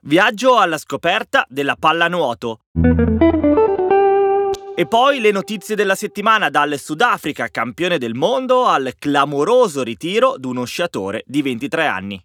Viaggio alla scoperta della pallanuoto. E poi le notizie della settimana dal Sudafrica, campione del mondo, al clamoroso ritiro di uno sciatore di 23 anni.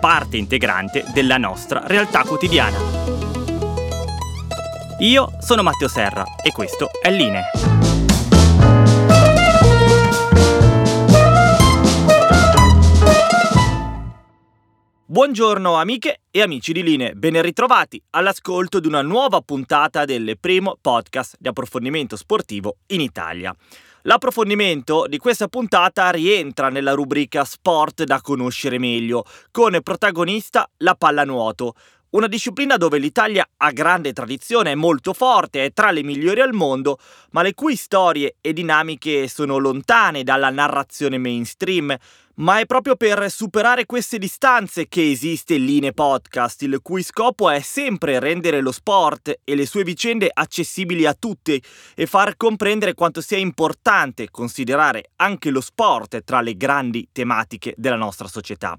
parte integrante della nostra realtà quotidiana. Io sono Matteo Serra e questo è Line. Buongiorno amiche e amici di Line, ben ritrovati all'ascolto di una nuova puntata del primo podcast di approfondimento sportivo in Italia. L'approfondimento di questa puntata rientra nella rubrica Sport da conoscere meglio, con protagonista la pallanuoto, una disciplina dove l'Italia ha grande tradizione, è molto forte, è tra le migliori al mondo, ma le cui storie e dinamiche sono lontane dalla narrazione mainstream. Ma è proprio per superare queste distanze che esiste Line Podcast, il cui scopo è sempre rendere lo sport e le sue vicende accessibili a tutti e far comprendere quanto sia importante considerare anche lo sport tra le grandi tematiche della nostra società.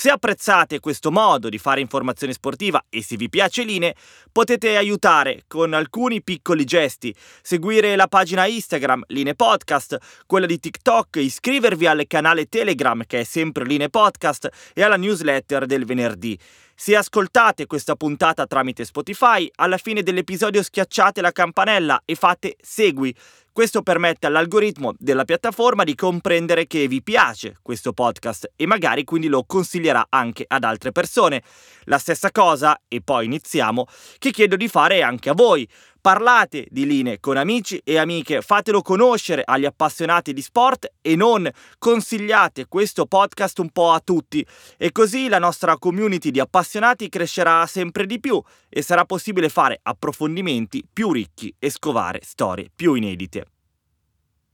Se apprezzate questo modo di fare informazione sportiva e se vi piace Line, potete aiutare con alcuni piccoli gesti, seguire la pagina Instagram Line Podcast, quella di TikTok, iscrivervi al canale Telegram che è sempre Line Podcast e alla newsletter del venerdì. Se ascoltate questa puntata tramite Spotify, alla fine dell'episodio schiacciate la campanella e fate segui. Questo permette all'algoritmo della piattaforma di comprendere che vi piace questo podcast e magari quindi lo consiglierà anche ad altre persone. La stessa cosa, e poi iniziamo, che chiedo di fare anche a voi. Parlate di linee con amici e amiche, fatelo conoscere agli appassionati di sport e non consigliate questo podcast un po' a tutti e così la nostra community di appassionati crescerà sempre di più e sarà possibile fare approfondimenti più ricchi e scovare storie più inedite.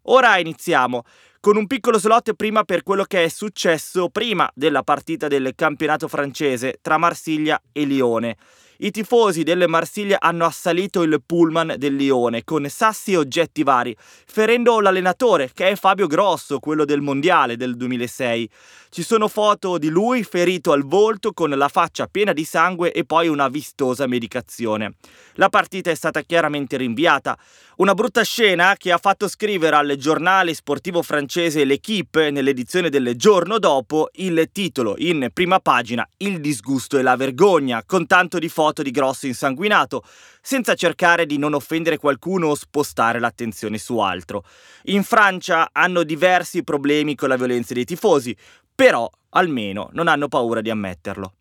Ora iniziamo con un piccolo slot prima per quello che è successo prima della partita del campionato francese tra Marsiglia e Lione. I tifosi del Marsiglia hanno assalito il pullman del Lione con sassi e oggetti vari, ferendo l'allenatore, che è Fabio Grosso, quello del Mondiale del 2006. Ci sono foto di lui ferito al volto con la faccia piena di sangue e poi una vistosa medicazione. La partita è stata chiaramente rinviata. Una brutta scena che ha fatto scrivere al giornale sportivo francese L'Equipe nell'edizione del giorno dopo il titolo in prima pagina Il disgusto e la vergogna, con tanto di foto di Grosso insanguinato, senza cercare di non offendere qualcuno o spostare l'attenzione su altro. In Francia hanno diversi problemi con la violenza dei tifosi, però almeno non hanno paura di ammetterlo.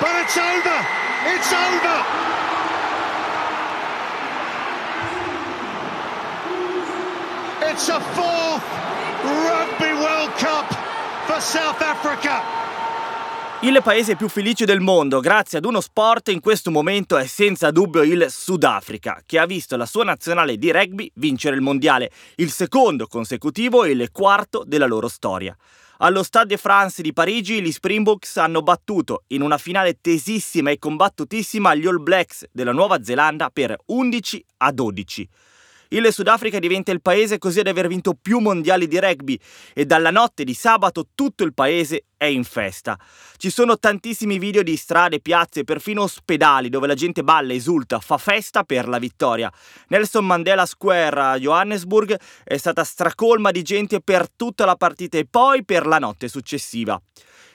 But it's over! It's over! It's a fourth Rugby World Cup. Il paese più felice del mondo, grazie ad uno sport, in questo momento è senza dubbio il Sudafrica, che ha visto la sua nazionale di rugby vincere il mondiale, il secondo consecutivo e il quarto della loro storia. Allo Stade de France di Parigi gli Springboks hanno battuto in una finale tesissima e combattutissima gli All Blacks della Nuova Zelanda per 11 a 12. Il Sudafrica diventa il paese così ad aver vinto più mondiali di rugby e dalla notte di sabato tutto il paese è in festa. Ci sono tantissimi video di strade, piazze, perfino ospedali dove la gente balla, esulta, fa festa per la vittoria. Nelson Mandela Square a Johannesburg è stata stracolma di gente per tutta la partita e poi per la notte successiva.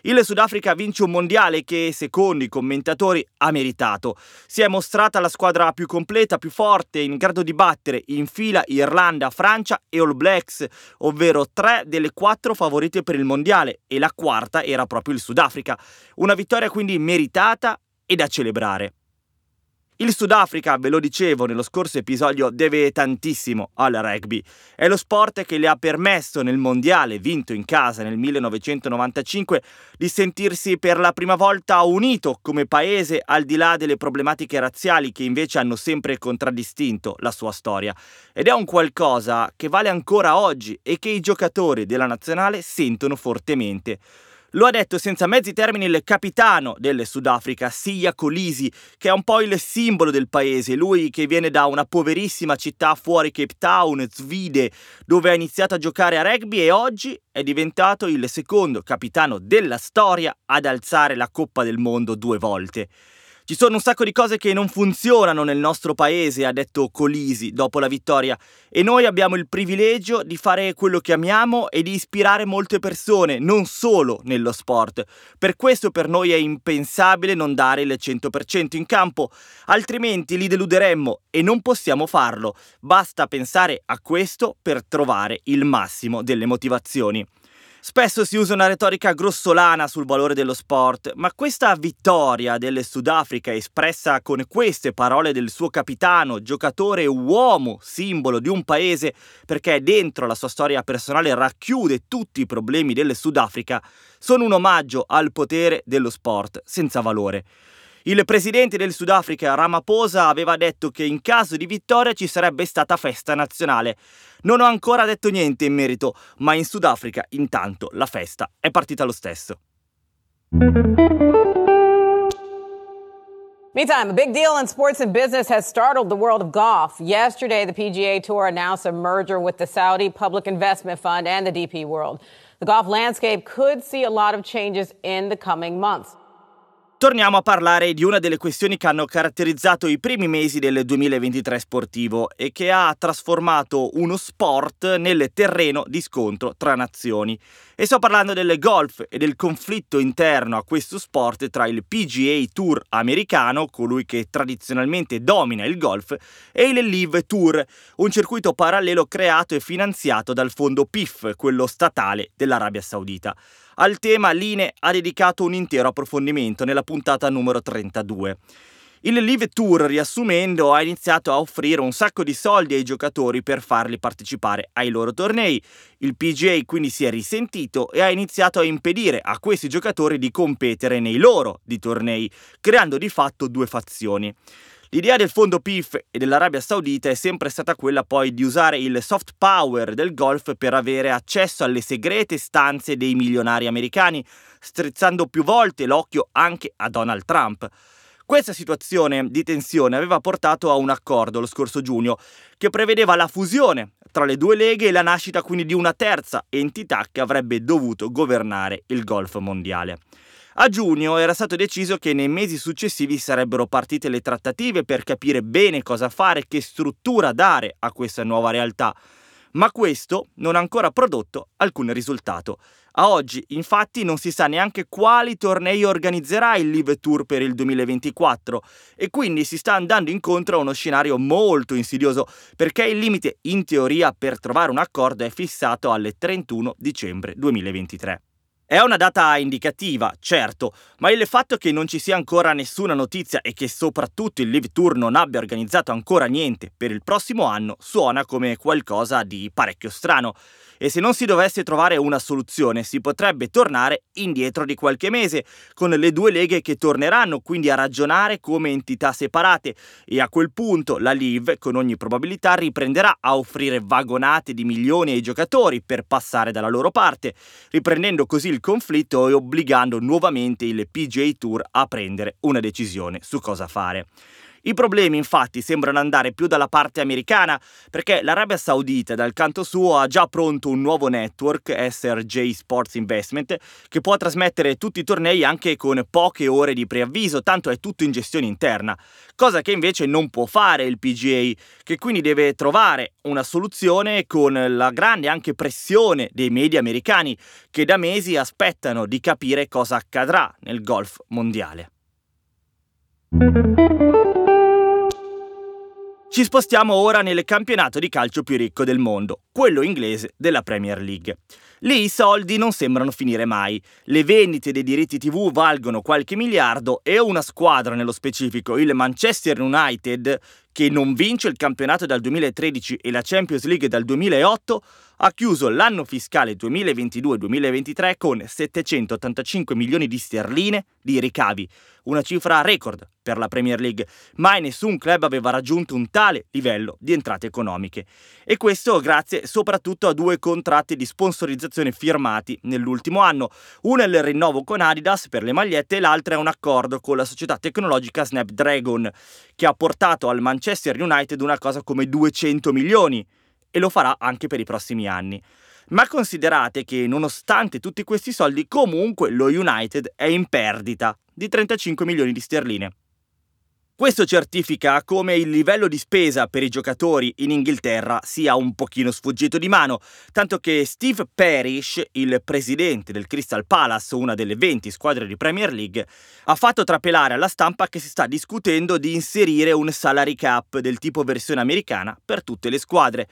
Il Sudafrica vince un mondiale che, secondo i commentatori, ha meritato. Si è mostrata la squadra più completa, più forte, in grado di battere in fila Irlanda, Francia e All Blacks, ovvero tre delle quattro favorite per il mondiale, e la quarta era proprio il Sudafrica. Una vittoria quindi meritata e da celebrare. Il Sudafrica, ve lo dicevo nello scorso episodio, deve tantissimo al rugby. È lo sport che le ha permesso nel mondiale vinto in casa nel 1995 di sentirsi per la prima volta unito come paese al di là delle problematiche razziali che invece hanno sempre contraddistinto la sua storia. Ed è un qualcosa che vale ancora oggi e che i giocatori della nazionale sentono fortemente. Lo ha detto senza mezzi termini il capitano del Sudafrica, Siya Kolisi, che è un po' il simbolo del paese, lui che viene da una poverissima città fuori Cape Town, Zvide, dove ha iniziato a giocare a rugby e oggi è diventato il secondo capitano della storia ad alzare la Coppa del Mondo due volte. Ci sono un sacco di cose che non funzionano nel nostro paese, ha detto Colisi dopo la vittoria, e noi abbiamo il privilegio di fare quello che amiamo e di ispirare molte persone, non solo nello sport. Per questo per noi è impensabile non dare il 100% in campo, altrimenti li deluderemmo e non possiamo farlo. Basta pensare a questo per trovare il massimo delle motivazioni. Spesso si usa una retorica grossolana sul valore dello sport, ma questa vittoria del Sudafrica espressa con queste parole del suo capitano, giocatore uomo, simbolo di un paese, perché dentro la sua storia personale racchiude tutti i problemi del Sudafrica, sono un omaggio al potere dello sport senza valore. Il presidente del Sudafrica, Ramaphosa, aveva detto che in caso di vittoria ci sarebbe stata festa nazionale. Non ho ancora detto niente in merito, ma in Sudafrica intanto la festa è partita lo stesso. Meantime, a big deal in sports and business has startled the world of golf. Yesterday, the PGA Tour announced a merger with the Saudi Public Investment Fund and the DP World. The golf landscape could see a lot of changes in the coming months. Torniamo a parlare di una delle questioni che hanno caratterizzato i primi mesi del 2023 sportivo e che ha trasformato uno sport nel terreno di scontro tra nazioni. E sto parlando del golf e del conflitto interno a questo sport tra il PGA Tour americano, colui che tradizionalmente domina il golf, e il Live Tour, un circuito parallelo creato e finanziato dal fondo PIF, quello statale dell'Arabia Saudita. Al tema Line ha dedicato un intero approfondimento nella puntata numero 32. Il Live Tour, riassumendo, ha iniziato a offrire un sacco di soldi ai giocatori per farli partecipare ai loro tornei. Il PGA quindi si è risentito e ha iniziato a impedire a questi giocatori di competere nei loro di tornei, creando di fatto due fazioni. L'idea del fondo PIF e dell'Arabia Saudita è sempre stata quella poi di usare il soft power del golf per avere accesso alle segrete stanze dei milionari americani, strizzando più volte l'occhio anche a Donald Trump. Questa situazione di tensione aveva portato a un accordo lo scorso giugno che prevedeva la fusione tra le due leghe e la nascita quindi di una terza entità che avrebbe dovuto governare il golf mondiale. A giugno era stato deciso che nei mesi successivi sarebbero partite le trattative per capire bene cosa fare, che struttura dare a questa nuova realtà, ma questo non ha ancora prodotto alcun risultato. A oggi, infatti, non si sa neanche quali tornei organizzerà il Live Tour per il 2024 e quindi si sta andando incontro a uno scenario molto insidioso perché il limite in teoria per trovare un accordo è fissato alle 31 dicembre 2023. È una data indicativa, certo, ma il fatto che non ci sia ancora nessuna notizia e che soprattutto il Live Tour non abbia organizzato ancora niente per il prossimo anno suona come qualcosa di parecchio strano e se non si dovesse trovare una soluzione si potrebbe tornare indietro di qualche mese, con le due leghe che torneranno quindi a ragionare come entità separate e a quel punto la Live con ogni probabilità riprenderà a offrire vagonate di milioni ai giocatori per passare dalla loro parte, riprendendo così il conflitto e obbligando nuovamente il PGA Tour a prendere una decisione su cosa fare. I problemi infatti sembrano andare più dalla parte americana perché l'Arabia Saudita dal canto suo ha già pronto un nuovo network, SRJ Sports Investment, che può trasmettere tutti i tornei anche con poche ore di preavviso, tanto è tutto in gestione interna, cosa che invece non può fare il PGA, che quindi deve trovare una soluzione con la grande anche pressione dei media americani che da mesi aspettano di capire cosa accadrà nel golf mondiale. Ci spostiamo ora nel campionato di calcio più ricco del mondo, quello inglese della Premier League. Lì i soldi non sembrano finire mai. Le vendite dei diritti TV valgono qualche miliardo e una squadra nello specifico, il Manchester United, che non vince il campionato dal 2013 e la Champions League dal 2008, ha chiuso l'anno fiscale 2022-2023 con 785 milioni di sterline di ricavi, una cifra record per la Premier League. Mai nessun club aveva raggiunto un tale livello di entrate economiche. E questo grazie soprattutto a due contratti di sponsorizzazione firmati nell'ultimo anno. Uno è il rinnovo con Adidas per le magliette e l'altro è un accordo con la società tecnologica Snapdragon, che ha portato al Manchester United una cosa come 200 milioni e lo farà anche per i prossimi anni. Ma considerate che nonostante tutti questi soldi comunque lo United è in perdita di 35 milioni di sterline. Questo certifica come il livello di spesa per i giocatori in Inghilterra sia un pochino sfuggito di mano, tanto che Steve Parrish, il presidente del Crystal Palace, una delle 20 squadre di Premier League, ha fatto trapelare alla stampa che si sta discutendo di inserire un salary cap del tipo versione americana per tutte le squadre.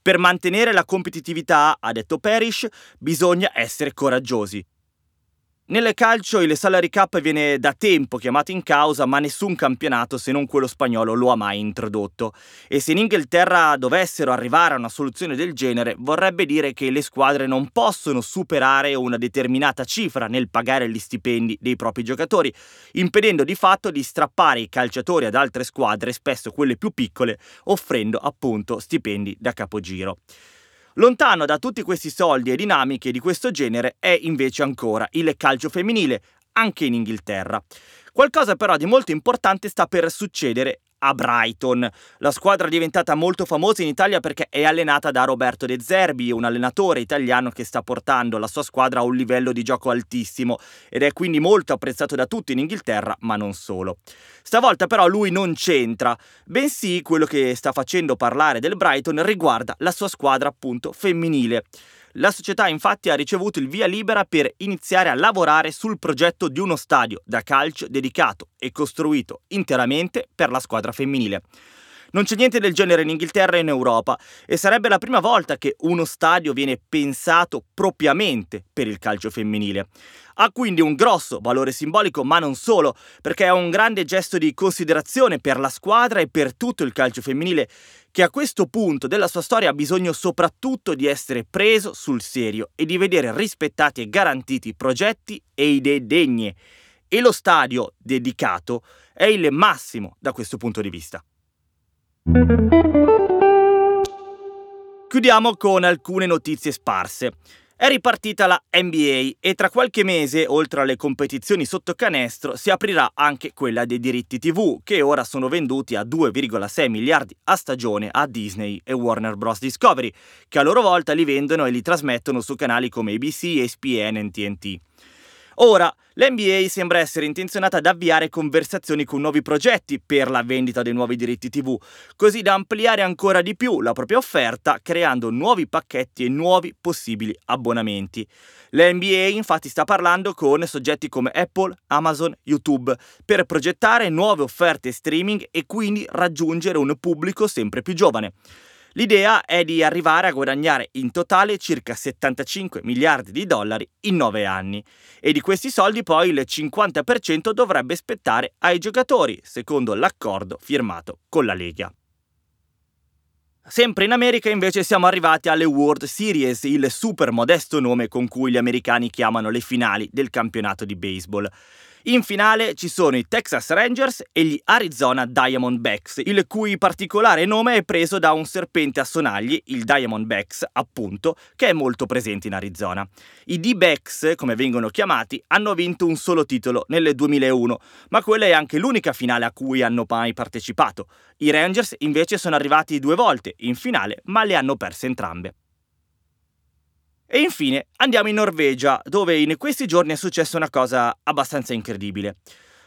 Per mantenere la competitività, ha detto Parrish, bisogna essere coraggiosi. Nel calcio il salary cap viene da tempo chiamato in causa, ma nessun campionato, se non quello spagnolo, lo ha mai introdotto. E se in Inghilterra dovessero arrivare a una soluzione del genere, vorrebbe dire che le squadre non possono superare una determinata cifra nel pagare gli stipendi dei propri giocatori, impedendo di fatto di strappare i calciatori ad altre squadre, spesso quelle più piccole, offrendo appunto stipendi da capogiro. Lontano da tutti questi soldi e dinamiche di questo genere è invece ancora il calcio femminile, anche in Inghilterra. Qualcosa però di molto importante sta per succedere a Brighton. La squadra è diventata molto famosa in Italia perché è allenata da Roberto De Zerbi, un allenatore italiano che sta portando la sua squadra a un livello di gioco altissimo ed è quindi molto apprezzato da tutti in Inghilterra, ma non solo. Stavolta però lui non c'entra, bensì quello che sta facendo parlare del Brighton riguarda la sua squadra appunto femminile. La società infatti ha ricevuto il via libera per iniziare a lavorare sul progetto di uno stadio da calcio dedicato e costruito interamente per la squadra femminile. Non c'è niente del genere in Inghilterra e in Europa e sarebbe la prima volta che uno stadio viene pensato propriamente per il calcio femminile. Ha quindi un grosso valore simbolico, ma non solo, perché è un grande gesto di considerazione per la squadra e per tutto il calcio femminile, che a questo punto della sua storia ha bisogno soprattutto di essere preso sul serio e di vedere rispettati e garantiti progetti e idee degne. E lo stadio dedicato è il massimo da questo punto di vista. Chiudiamo con alcune notizie sparse. È ripartita la NBA e tra qualche mese, oltre alle competizioni sotto canestro, si aprirà anche quella dei diritti TV, che ora sono venduti a 2,6 miliardi a stagione a Disney e Warner Bros. Discovery, che a loro volta li vendono e li trasmettono su canali come ABC, ESPN e TNT. Ora, l'NBA sembra essere intenzionata ad avviare conversazioni con nuovi progetti per la vendita dei nuovi diritti TV, così da ampliare ancora di più la propria offerta creando nuovi pacchetti e nuovi possibili abbonamenti. L'NBA infatti sta parlando con soggetti come Apple, Amazon, YouTube per progettare nuove offerte streaming e quindi raggiungere un pubblico sempre più giovane. L'idea è di arrivare a guadagnare in totale circa 75 miliardi di dollari in 9 anni e di questi soldi poi il 50% dovrebbe spettare ai giocatori, secondo l'accordo firmato con la Lega. Sempre in America invece siamo arrivati alle World Series, il super modesto nome con cui gli americani chiamano le finali del campionato di baseball. In finale ci sono i Texas Rangers e gli Arizona Diamondbacks, il cui particolare nome è preso da un serpente a sonagli, il Diamondbacks, appunto, che è molto presente in Arizona. I D-Backs, come vengono chiamati, hanno vinto un solo titolo nel 2001, ma quella è anche l'unica finale a cui hanno mai partecipato. I Rangers invece sono arrivati due volte in finale, ma le hanno perse entrambe. E infine andiamo in Norvegia, dove in questi giorni è successa una cosa abbastanza incredibile.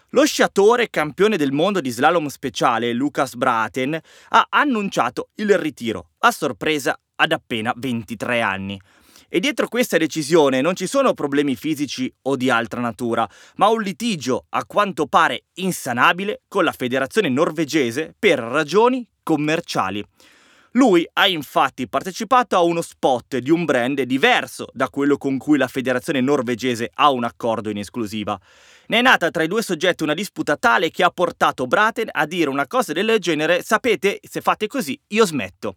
Lo sciatore campione del mondo di slalom speciale, Lucas Braten, ha annunciato il ritiro, a sorpresa ad appena 23 anni. E dietro questa decisione non ci sono problemi fisici o di altra natura, ma un litigio a quanto pare insanabile con la federazione norvegese per ragioni commerciali. Lui ha infatti partecipato a uno spot di un brand diverso da quello con cui la federazione norvegese ha un accordo in esclusiva. Ne è nata tra i due soggetti una disputa tale che ha portato Braten a dire una cosa del genere, sapete, se fate così io smetto.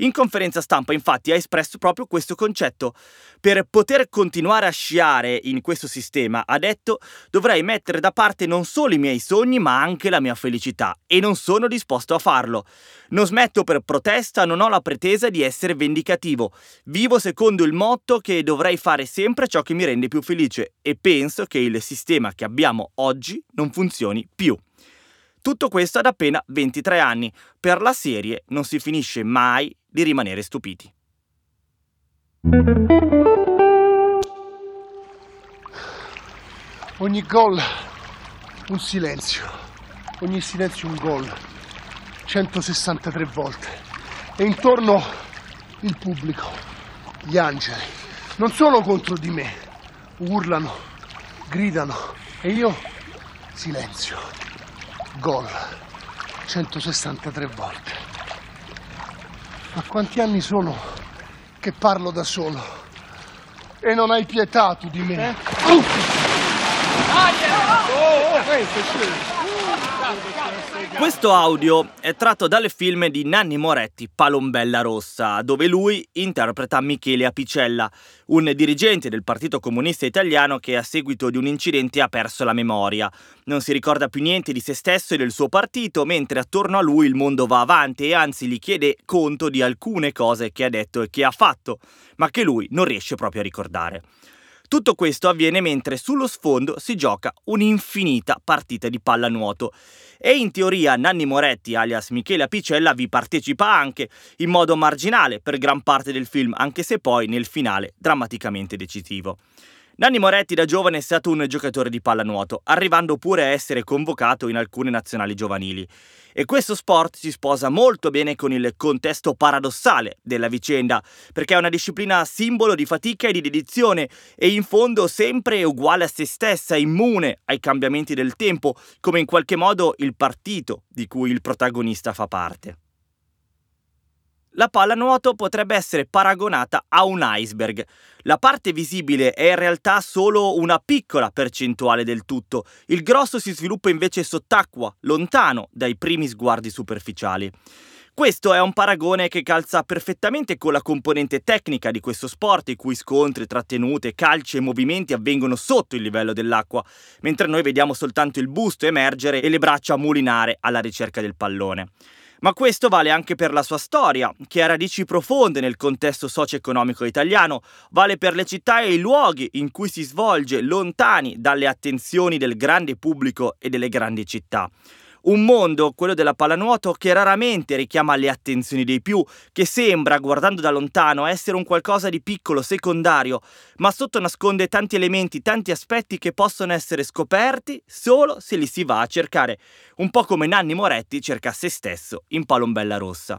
In conferenza stampa infatti ha espresso proprio questo concetto. Per poter continuare a sciare in questo sistema, ha detto, dovrei mettere da parte non solo i miei sogni ma anche la mia felicità e non sono disposto a farlo. Non smetto per protesta, non ho la pretesa di essere vendicativo. Vivo secondo il motto che dovrei fare sempre ciò che mi rende più felice e penso che il sistema che abbiamo oggi non funzioni più. Tutto questo ad appena 23 anni. Per la serie non si finisce mai di rimanere stupiti. Ogni gol un silenzio, ogni silenzio un gol, 163 volte. E intorno il pubblico, gli angeli, non sono contro di me, urlano, gridano e io silenzio, gol, 163 volte. Ma quanti anni sono che parlo da solo? E non hai pietà tu di me? Questo audio è tratto dal film di Nanni Moretti, Palombella Rossa, dove lui interpreta Michele Apicella, un dirigente del Partito Comunista Italiano che a seguito di un incidente ha perso la memoria. Non si ricorda più niente di se stesso e del suo partito, mentre attorno a lui il mondo va avanti e anzi gli chiede conto di alcune cose che ha detto e che ha fatto, ma che lui non riesce proprio a ricordare. Tutto questo avviene mentre sullo sfondo si gioca un'infinita partita di pallanuoto e in teoria Nanni Moretti alias Michele Apicella vi partecipa anche in modo marginale per gran parte del film, anche se poi nel finale drammaticamente decisivo. Nanni Moretti da giovane è stato un giocatore di pallanuoto, arrivando pure a essere convocato in alcune nazionali giovanili. E questo sport si sposa molto bene con il contesto paradossale della vicenda, perché è una disciplina simbolo di fatica e di dedizione e in fondo sempre uguale a se stessa, immune ai cambiamenti del tempo, come in qualche modo il partito di cui il protagonista fa parte. La pallanuoto potrebbe essere paragonata a un iceberg. La parte visibile è in realtà solo una piccola percentuale del tutto, il grosso si sviluppa invece sott'acqua, lontano dai primi sguardi superficiali. Questo è un paragone che calza perfettamente con la componente tecnica di questo sport, i cui scontri, trattenute, calci e movimenti avvengono sotto il livello dell'acqua, mentre noi vediamo soltanto il busto emergere e le braccia mulinare alla ricerca del pallone. Ma questo vale anche per la sua storia, che ha radici profonde nel contesto socio-economico italiano, vale per le città e i luoghi in cui si svolge lontani dalle attenzioni del grande pubblico e delle grandi città. Un mondo, quello della pallanuoto, che raramente richiama le attenzioni dei più, che sembra, guardando da lontano, essere un qualcosa di piccolo, secondario, ma sotto nasconde tanti elementi, tanti aspetti che possono essere scoperti solo se li si va a cercare, un po' come Nanni Moretti cerca se stesso in Palombella Rossa.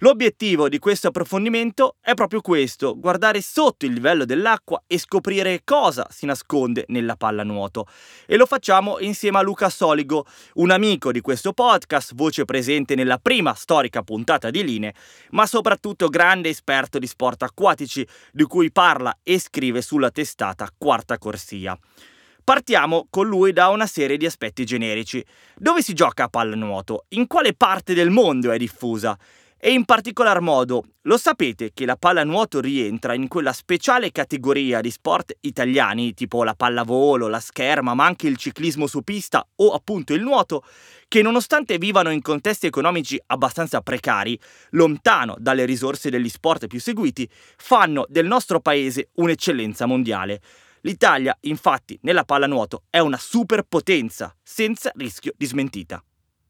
L'obiettivo di questo approfondimento è proprio questo, guardare sotto il livello dell'acqua e scoprire cosa si nasconde nella pallanuoto. E lo facciamo insieme a Luca Soligo, un amico di questo podcast, voce presente nella prima storica puntata di Linee, ma soprattutto grande esperto di sport acquatici, di cui parla e scrive sulla testata Quarta Corsia. Partiamo con lui da una serie di aspetti generici. Dove si gioca a pallanuoto? In quale parte del mondo è diffusa? E in particolar modo, lo sapete che la pallanuoto rientra in quella speciale categoria di sport italiani, tipo la pallavolo, la scherma, ma anche il ciclismo su pista o appunto il nuoto, che nonostante vivano in contesti economici abbastanza precari, lontano dalle risorse degli sport più seguiti, fanno del nostro paese un'eccellenza mondiale. L'Italia, infatti, nella pallanuoto è una superpotenza, senza rischio di smentita.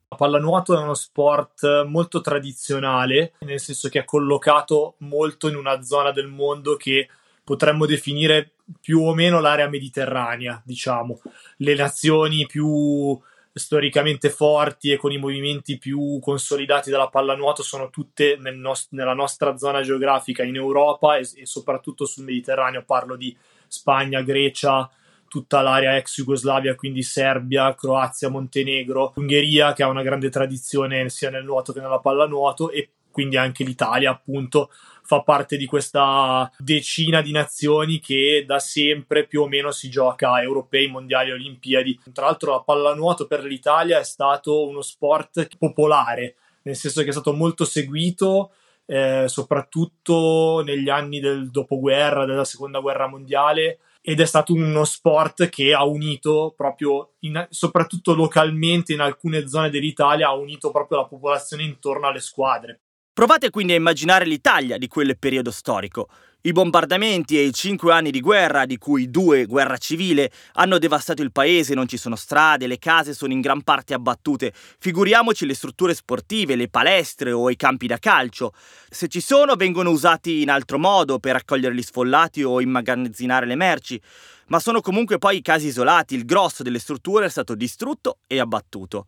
La pallanuoto è uno sport molto tradizionale, nel senso che è collocato molto in una zona del mondo che potremmo definire più o meno l'area mediterranea, diciamo. Le nazioni più storicamente forti e con i movimenti più consolidati della pallanuoto sono tutte nel nost- nella nostra zona geografica in Europa e, e soprattutto sul Mediterraneo. Parlo di Spagna, Grecia, tutta l'area ex Jugoslavia, quindi Serbia, Croazia, Montenegro, Ungheria che ha una grande tradizione sia nel nuoto che nella pallanuoto e quindi anche l'Italia appunto fa parte di questa decina di nazioni che da sempre più o meno si gioca a europei, mondiali, olimpiadi. Tra l'altro la pallanuoto per l'Italia è stato uno sport popolare, nel senso che è stato molto seguito eh, soprattutto negli anni del dopoguerra, della seconda guerra mondiale, ed è stato uno sport che ha unito proprio, in, soprattutto localmente in alcune zone dell'Italia, ha unito proprio la popolazione intorno alle squadre. Provate quindi a immaginare l'Italia di quel periodo storico. I bombardamenti e i cinque anni di guerra, di cui due guerra civile, hanno devastato il paese, non ci sono strade, le case sono in gran parte abbattute. Figuriamoci le strutture sportive, le palestre o i campi da calcio. Se ci sono, vengono usati in altro modo per raccogliere gli sfollati o immagazzinare le merci. Ma sono comunque poi casi isolati, il grosso delle strutture è stato distrutto e abbattuto.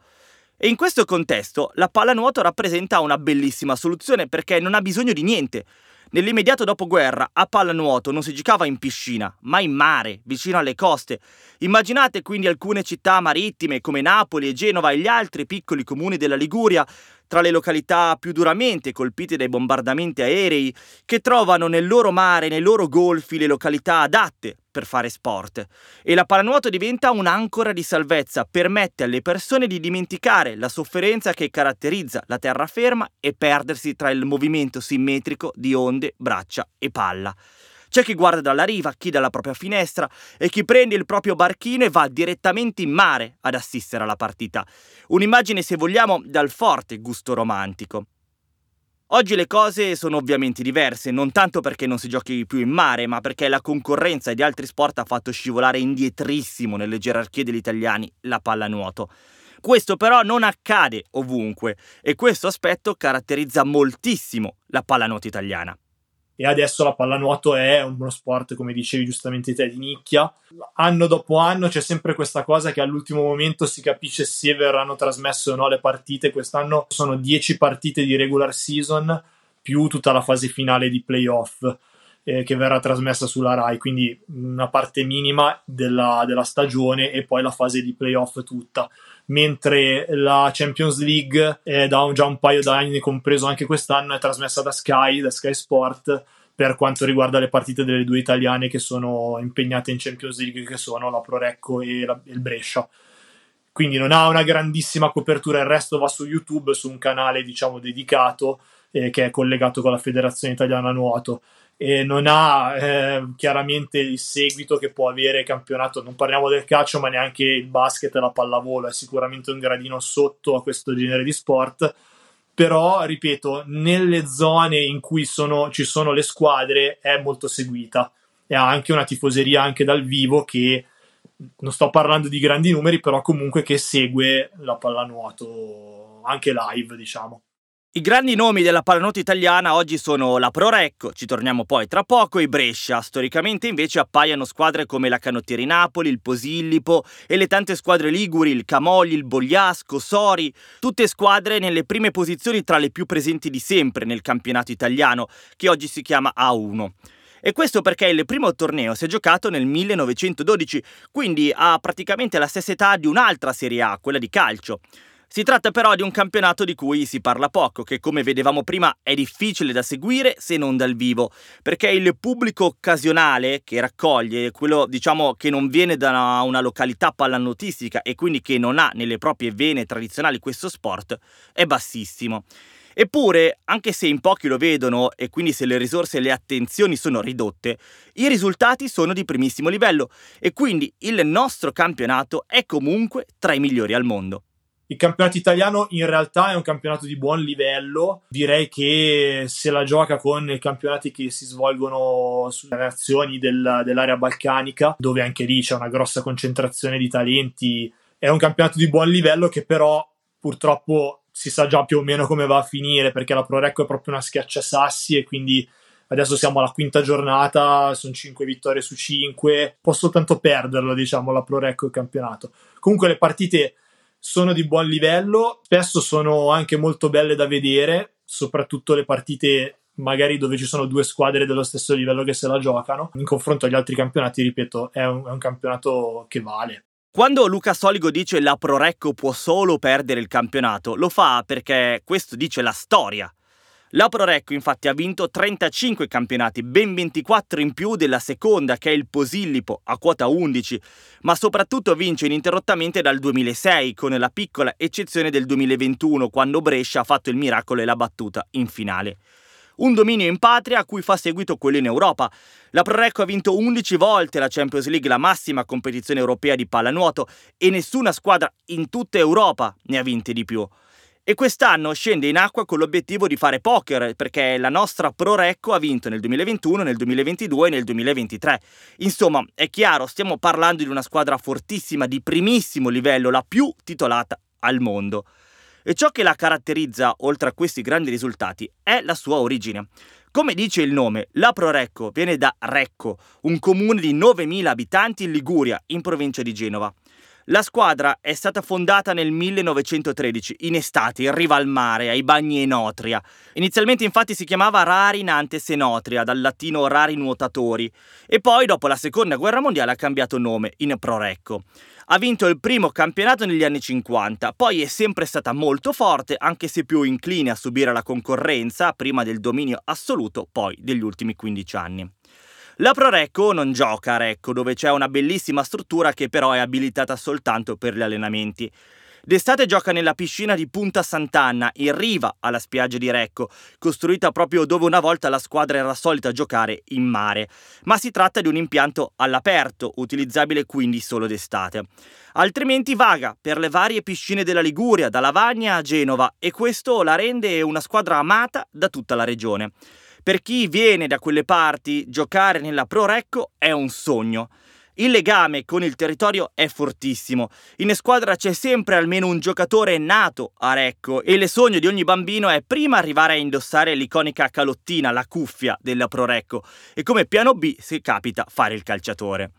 E in questo contesto la pallanuoto rappresenta una bellissima soluzione perché non ha bisogno di niente. Nell'immediato dopoguerra a pallanuoto non si giocava in piscina, ma in mare, vicino alle coste. Immaginate quindi alcune città marittime come Napoli e Genova e gli altri piccoli comuni della Liguria, tra le località più duramente colpite dai bombardamenti aerei, che trovano nel loro mare, nei loro golfi, le località adatte per fare sport. E la pallanuoto diventa un'ancora di salvezza, permette alle persone di dimenticare la sofferenza che caratterizza la terraferma e perdersi tra il movimento simmetrico di onde, braccia e palla. C'è chi guarda dalla riva, chi dalla propria finestra e chi prende il proprio barchino e va direttamente in mare ad assistere alla partita. Un'immagine, se vogliamo, dal forte gusto romantico. Oggi le cose sono ovviamente diverse, non tanto perché non si giochi più in mare, ma perché la concorrenza di altri sport ha fatto scivolare indietrissimo nelle gerarchie degli italiani la pallanuoto. Questo però non accade ovunque e questo aspetto caratterizza moltissimo la pallanuoto italiana e adesso la pallanuoto è uno sport, come dicevi giustamente te, di nicchia. Anno dopo anno c'è sempre questa cosa che all'ultimo momento si capisce se verranno trasmesse o no le partite. Quest'anno sono 10 partite di regular season più tutta la fase finale di playoff eh, che verrà trasmessa sulla Rai, quindi una parte minima della, della stagione e poi la fase di playoff tutta mentre la Champions League è da un, già un paio d'anni, compreso anche quest'anno, è trasmessa da Sky, da Sky Sport per quanto riguarda le partite delle due italiane che sono impegnate in Champions League, che sono la Prorecco e, la, il Brescia. Quindi non ha una grandissima copertura, il resto va su YouTube, su un canale diciamo dedicato eh, che è collegato con la Federazione Italiana Nuoto e non ha eh, chiaramente il seguito che può avere il campionato. Non parliamo del calcio, ma neanche il basket e la pallavolo. È sicuramente un gradino sotto a questo genere di sport. Però, ripeto, nelle zone in cui sono, ci sono le squadre è molto seguita e ha anche una tifoseria anche dal vivo che non sto parlando di grandi numeri, però comunque che segue la pallanuoto anche live, diciamo. I grandi nomi della pallanuoto italiana oggi sono la Prorecco, ci torniamo poi tra poco, e Brescia. Storicamente invece appaiono squadre come la Canottieri Napoli, il Posillipo e le tante squadre liguri, il Camogli, il Bogliasco, Sori, tutte squadre nelle prime posizioni tra le più presenti di sempre nel campionato italiano, che oggi si chiama A1. E questo perché il primo torneo si è giocato nel 1912, quindi ha praticamente la stessa età di un'altra Serie A, quella di calcio. Si tratta però di un campionato di cui si parla poco, che come vedevamo prima è difficile da seguire se non dal vivo, perché il pubblico occasionale che raccoglie, quello diciamo che non viene da una, località pallanotistica e quindi che non ha nelle proprie vene tradizionali questo sport, è bassissimo. Eppure, anche se in pochi lo vedono e quindi se le risorse e le attenzioni sono ridotte, i risultati sono di primissimo livello e quindi il nostro campionato è comunque tra i migliori al mondo. Il campionato italiano in realtà è un campionato di buon livello, direi che se la gioca con i campionati che si svolgono sulle nazioni del, dell'area balcanica, dove anche lì c'è una grossa concentrazione di talenti, è un campionato di buon livello che però purtroppo si sa già più o meno come va a finire perché la ProRecco è proprio una schiacciasassi e quindi adesso siamo alla quinta giornata, sono 5 vittorie su 5, può soltanto perderlo diciamo la ProRecco il campionato. Comunque le partite sono di buon livello, spesso sono anche molto belle da vedere, soprattutto le partite magari dove ci sono due squadre dello stesso livello che se la giocano. In confronto agli altri campionati, ripeto, è un, è un campionato che vale. Quando Luca Soligo dice la Prorecco può solo perdere il campionato, lo fa perché questo dice la storia la Prorecco infatti ha vinto 35 campionati, ben 24 in più della seconda che è il Posillipo a quota 11, ma soprattutto vince ininterrottamente dal 2006 con la piccola eccezione del 2021 quando Brescia ha fatto il miracolo e l'ha battuta in finale. Un dominio in patria a cui fa seguito quello in Europa. La Prorecco ha vinto 11 volte la Champions League, la massima competizione europea di pallanuoto, e nessuna squadra in tutta Europa ne ha vinte di più e quest'anno scende in acqua con l'obiettivo di fare poker perché la nostra Pro Recco ha vinto nel 2021, nel 2022 e nel 2023. Insomma, è chiaro, stiamo parlando di una squadra fortissima, di primissimo livello, la più titolata al mondo. E ciò che la caratterizza, oltre a questi grandi risultati, è la sua origine. Come dice il nome, la Pro Recco viene da Recco, un comune di 9.000 abitanti in Liguria, in provincia di Genova. La squadra è stata fondata nel 1913, in estate, in riva al mare, ai bagni Enotria. Inizialmente infatti si chiamava Rari Nantes Enotria, dal latino rari nuotatori, e poi dopo la seconda guerra mondiale ha cambiato nome in Prorecco. Ha vinto il primo campionato negli anni 50, poi è sempre stata molto forte, anche se più incline a subire la concorrenza, prima del dominio assoluto, poi degli ultimi 15 anni. La ProRecco non gioca a Recco, dove c'è una bellissima struttura che però è abilitata soltanto per gli allenamenti. D'estate gioca nella piscina di Punta Sant'Anna, in riva alla spiaggia di Recco, costruita proprio dove una volta la squadra era solita giocare in mare, ma si tratta di un impianto all'aperto, utilizzabile quindi solo d'estate. Altrimenti vaga per le varie piscine della Liguria, da Lavagna a Genova, e questo la rende una squadra amata da tutta la regione. Per chi viene da quelle parti, giocare nella Pro Recco è un sogno. Il legame con il territorio è fortissimo. In squadra c'è sempre almeno un giocatore nato a Recco e il sogno di ogni bambino è prima arrivare a indossare l'iconica calottina, la cuffia della Pro Recco e come piano B, se capita, fare il calciatore.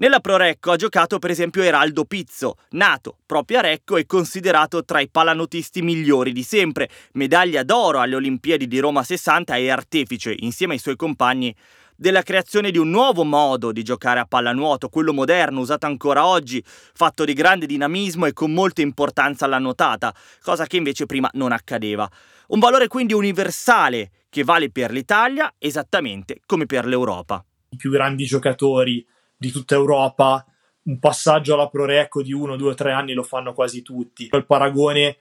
Nella Pro Recco ha giocato per esempio Eraldo Pizzo, nato proprio a Recco e considerato tra i palanotisti migliori di sempre, medaglia d'oro alle Olimpiadi di Roma 60 e artefice, insieme ai suoi compagni, della creazione di un nuovo modo di giocare a pallanuoto, quello moderno, usato ancora oggi, fatto di grande dinamismo e con molta importanza alla nuotata, cosa che invece prima non accadeva. Un valore quindi universale che vale per l'Italia esattamente come per l'Europa. I più grandi giocatori di tutta Europa, un passaggio alla Pro Recco di uno, due tre anni lo fanno quasi tutti. Il paragone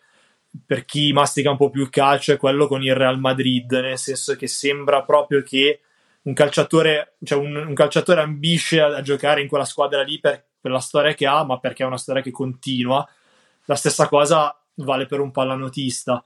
per chi mastica un po' più il calcio è quello con il Real Madrid, nel senso che sembra proprio che un calciatore, cioè un, un calciatore ambisce a, a, giocare in quella squadra lì per, per la storia che ha, ma perché è una storia che continua. La stessa cosa vale per un pallanotista.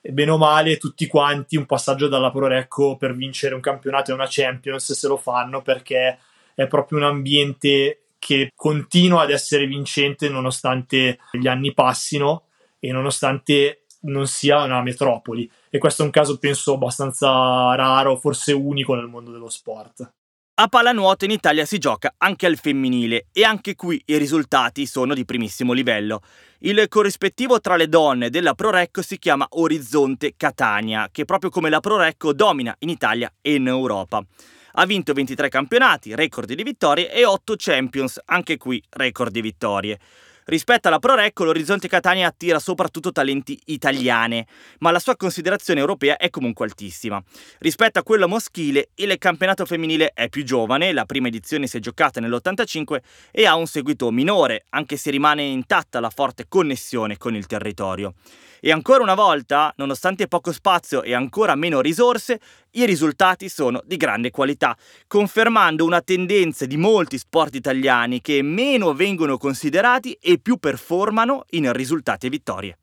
E bene o male, tutti quanti un passaggio dalla Pro Recco per vincere un campionato e una Champions se lo fanno perché è proprio un ambiente che continua ad essere vincente nonostante gli anni passino e nonostante non sia una metropoli. E questo è un caso, penso, abbastanza raro, forse unico nel mondo dello sport. A pallanuoto in Italia si gioca anche al femminile e anche qui i risultati sono di primissimo livello. Il corrispettivo tra le donne della ProRecco si chiama Orizzonte Catania, che proprio come la ProRecco domina in Italia e in Europa. Ha vinto 23 campionati, record di vittorie e 8 Champions, anche qui record di vittorie. Rispetto alla ProRecco, l'Orizzonte Catania attira soprattutto talenti italiane, ma la sua considerazione europea è comunque altissima. Rispetto a quello maschile, il campionato femminile è più giovane, la prima edizione si è giocata nell'85 e ha un seguito minore, anche se rimane intatta la forte connessione con il territorio. E ancora una volta, nonostante poco spazio e ancora meno risorse, i risultati sono di grande qualità, confermando una tendenza di molti sport italiani che meno vengono considerati e più performano in risultati e vittorie.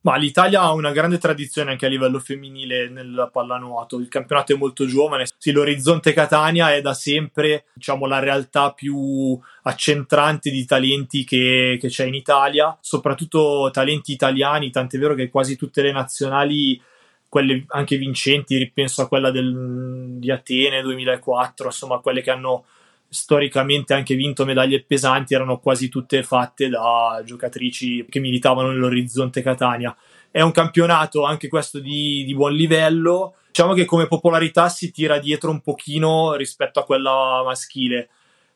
Ma l'Italia ha una grande tradizione anche a livello femminile nel pallanuoto. Il campionato è molto giovane. Sì, l'orizzonte Catania è da sempre diciamo, la realtà più accentrante di talenti che, che c'è in Italia, soprattutto talenti italiani. Tant'è vero che quasi tutte le nazionali quelle anche vincenti, ripenso a quella del, di Atene 2004, insomma, quelle che hanno storicamente anche vinto medaglie pesanti erano quasi tutte fatte da giocatrici che militavano nell'orizzonte Catania. È un campionato anche questo di, di buon livello. Diciamo che come popolarità si tira dietro un pochino rispetto a quella maschile.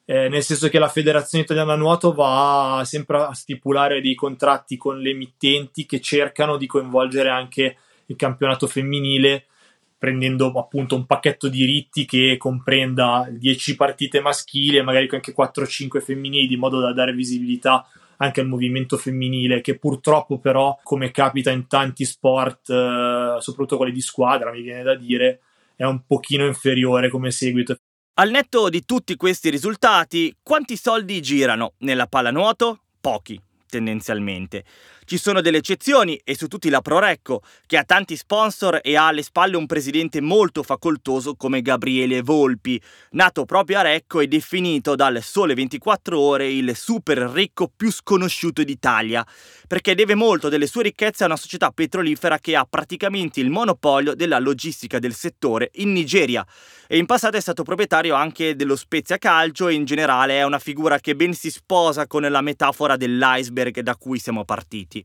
Eh, nel senso che la Federazione Italiana Nuoto va sempre a stipulare dei contratti con le emittenti che cercano di coinvolgere anche il campionato femminile prendendo appunto un pacchetto di diritti che comprenda 10 partite maschili e magari anche 4-5 femminili, in modo da dare visibilità anche al movimento femminile, che purtroppo però, come capita in tanti sport, eh, soprattutto quelli di squadra, mi viene da dire, è un pochino inferiore come seguito. Al netto di tutti questi risultati, quanti soldi girano nella pallanuoto? Pochi, tendenzialmente. Ci sono delle eccezioni e su tutti la ProRecco, che ha tanti sponsor e ha alle spalle un presidente molto facoltoso come Gabriele Volpi, nato proprio a Recco e definito dal Sole 24 Ore il super ricco più sconosciuto d'Italia, perché deve molto delle sue ricchezze a una società petrolifera che ha praticamente il monopolio della logistica del settore in Nigeria e in passato è stato proprietario anche dello Spezia Calcio e in generale è una figura che ben si sposa con la metafora dell'iceberg da cui siamo partiti.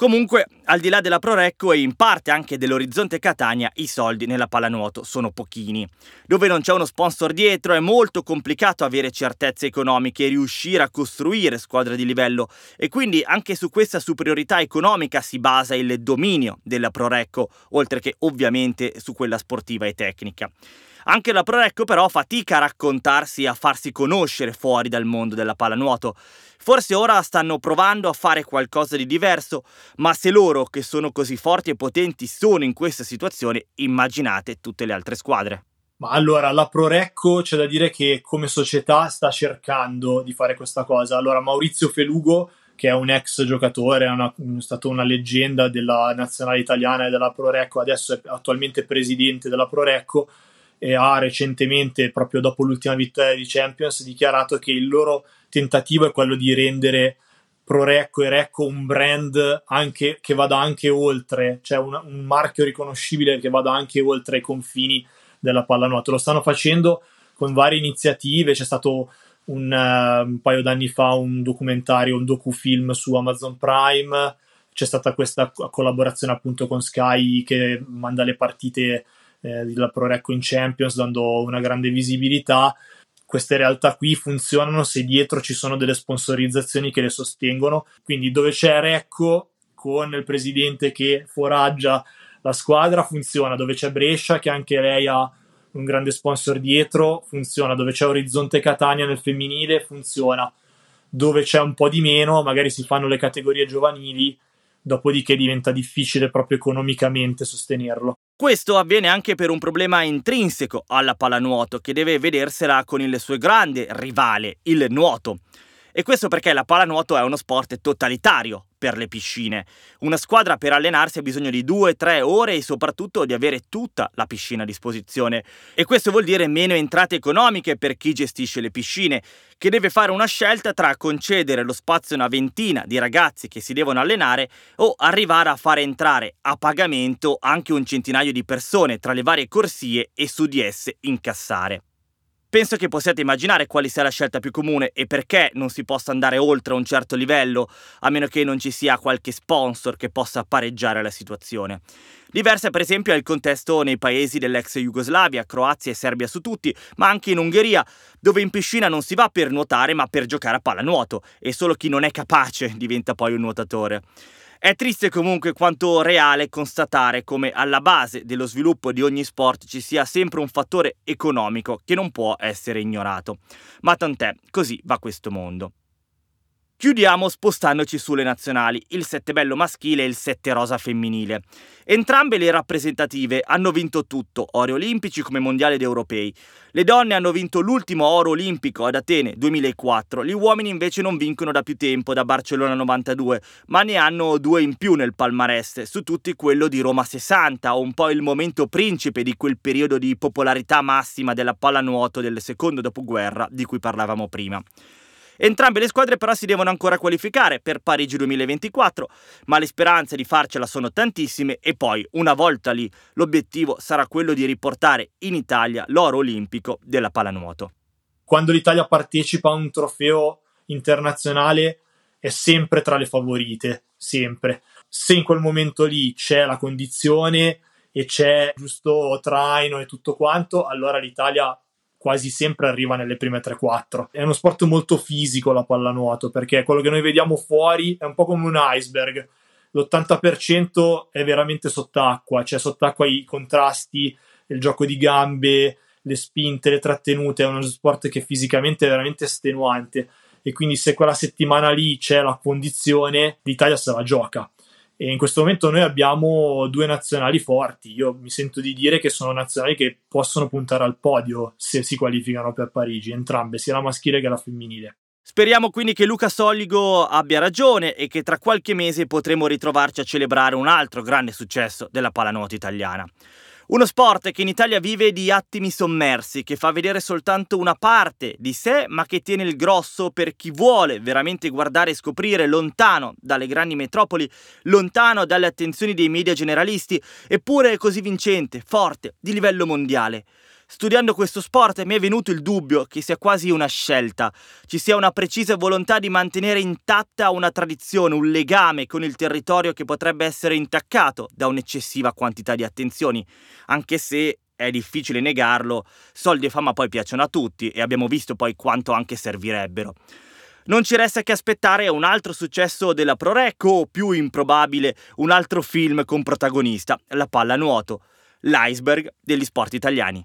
Comunque, al di là della Prorecco e in parte anche dell'Orizzonte Catania, i soldi nella pallanuoto sono pochini. Dove non c'è uno sponsor dietro è molto complicato avere certezze economiche e riuscire a costruire squadre di livello e quindi anche su questa superiorità economica si basa il dominio della Prorecco, oltre che ovviamente su quella sportiva e tecnica. Anche la Prorecco però fatica a raccontarsi e a farsi conoscere fuori dal mondo della pallanuoto. Forse ora stanno provando a fare qualcosa di diverso, ma se loro, che sono così forti e potenti, sono in questa situazione, immaginate tutte le altre squadre. Ma allora, la Prorecco c'è da dire che come società sta cercando di fare questa cosa. Allora, Maurizio Felugo, che è un ex giocatore, è, una, è stato una leggenda della nazionale italiana e della Prorecco, adesso è attualmente presidente della Prorecco, e ha recentemente, proprio dopo l'ultima vittoria di Champions, dichiarato che il loro tentativo è quello di rendere ProRecco e Recco un brand anche, che vada anche oltre, cioè un, un marchio riconoscibile che vada anche oltre i confini della pallanuoto. Lo stanno facendo con varie iniziative, c'è stato un, uh, un paio d'anni fa un documentario, un docufilm su Amazon Prime, c'è stata questa collaborazione appunto con Sky che manda le partite eh, della ProRecco in Champions dando una grande visibilità. Queste realtà qui funzionano se dietro ci sono delle sponsorizzazioni che le sostengono. Quindi dove c'è Recco con il presidente che foraggia la squadra funziona, dove c'è Brescia che anche lei ha un grande sponsor dietro funziona, dove c'è Orizzonte Catania nel femminile funziona, dove c'è un po' di meno magari si fanno le categorie giovanili dopodiché diventa difficile proprio economicamente sostenerlo. Questo avviene anche per un problema intrinseco alla pallanuoto che deve vedersela con il suo grande rivale, il nuoto. E questo perché la pallanuoto è uno sport totalitario per le piscine. Una squadra per allenarsi ha bisogno di 2-3 ore e soprattutto di avere tutta la piscina a disposizione. E questo vuol dire meno entrate economiche per chi gestisce le piscine, che deve fare una scelta tra concedere lo spazio a una ventina di ragazzi che si devono allenare o arrivare a fare entrare a pagamento anche un centinaio di persone tra le varie corsie e su di esse incassare. Penso che possiate immaginare quale sia la scelta più comune e perché non si possa andare oltre un certo livello, a meno che non ci sia qualche sponsor che possa pareggiare la situazione. Diversa per esempio è il contesto nei paesi dell'ex Jugoslavia, Croazia e Serbia su tutti, ma anche in Ungheria, dove in piscina non si va per nuotare ma per giocare a pallanuoto e solo chi non è capace diventa poi un nuotatore. È triste comunque quanto reale constatare come alla base dello sviluppo di ogni sport ci sia sempre un fattore economico che non può essere ignorato. Ma tant'è, così va questo mondo. Chiudiamo spostandoci sulle nazionali, il sette bello maschile e il sette rosa femminile. Entrambe le rappresentative hanno vinto tutto, ori olimpici come mondiali ed europei. Le donne hanno vinto l'ultimo oro olimpico ad Atene 2004, gli uomini invece non vincono da più tempo, da Barcellona 92, ma ne hanno due in più nel palmarès, su tutti quello di Roma 60, un po' il momento principe di quel periodo di popolarità massima della pallanuoto del secondo dopoguerra di cui parlavamo prima. Entrambe le squadre però si devono ancora qualificare per Parigi 2024, ma le speranze di farcela sono tantissime e poi, una volta lì, l'obiettivo sarà quello di riportare in Italia l'oro olimpico della pallanuoto. Quando l'Italia partecipa a un trofeo internazionale è sempre tra le favorite, sempre. Se in quel momento lì c'è la condizione e c'è giusto traino e tutto quanto, allora l'Italia quasi sempre arriva nelle prime 3-4. È uno sport molto fisico la pallanuoto perché quello che noi vediamo fuori è un po' come un iceberg. L'80% è veramente sott'acqua, cioè sott'acqua i contrasti, il gioco di gambe, le spinte, le trattenute, è uno sport che fisicamente è veramente estenuante e quindi se quella settimana lì c'è la condizione, l'Italia se la gioca. E in questo momento noi abbiamo due nazionali forti. Io mi sento di dire che sono nazionali che possono puntare al podio se si qualificano per Parigi, entrambe, sia la maschile che la femminile. Speriamo quindi che Luca Soligo abbia ragione e che tra qualche mese potremo ritrovarci a celebrare un altro grande successo della pallanuoto italiana. Uno sport che in Italia vive di attimi sommersi, che fa vedere soltanto una parte di sé, ma che tiene il grosso per chi vuole veramente guardare e scoprire lontano dalle grandi metropoli, lontano dalle attenzioni dei media generalisti, eppure così vincente, forte, di livello mondiale. Studiando questo sport mi è venuto il dubbio che sia quasi una scelta, ci sia una precisa volontà di mantenere intatta una tradizione, un legame con il territorio che potrebbe essere intaccato da un'eccessiva quantità di attenzioni, anche se è difficile negarlo, soldi e fama poi piacciono a tutti e abbiamo visto poi quanto anche servirebbero. Non ci resta che aspettare un altro successo della ProRec o, più improbabile, un altro film con protagonista, la pallanuoto, l'iceberg degli sport italiani.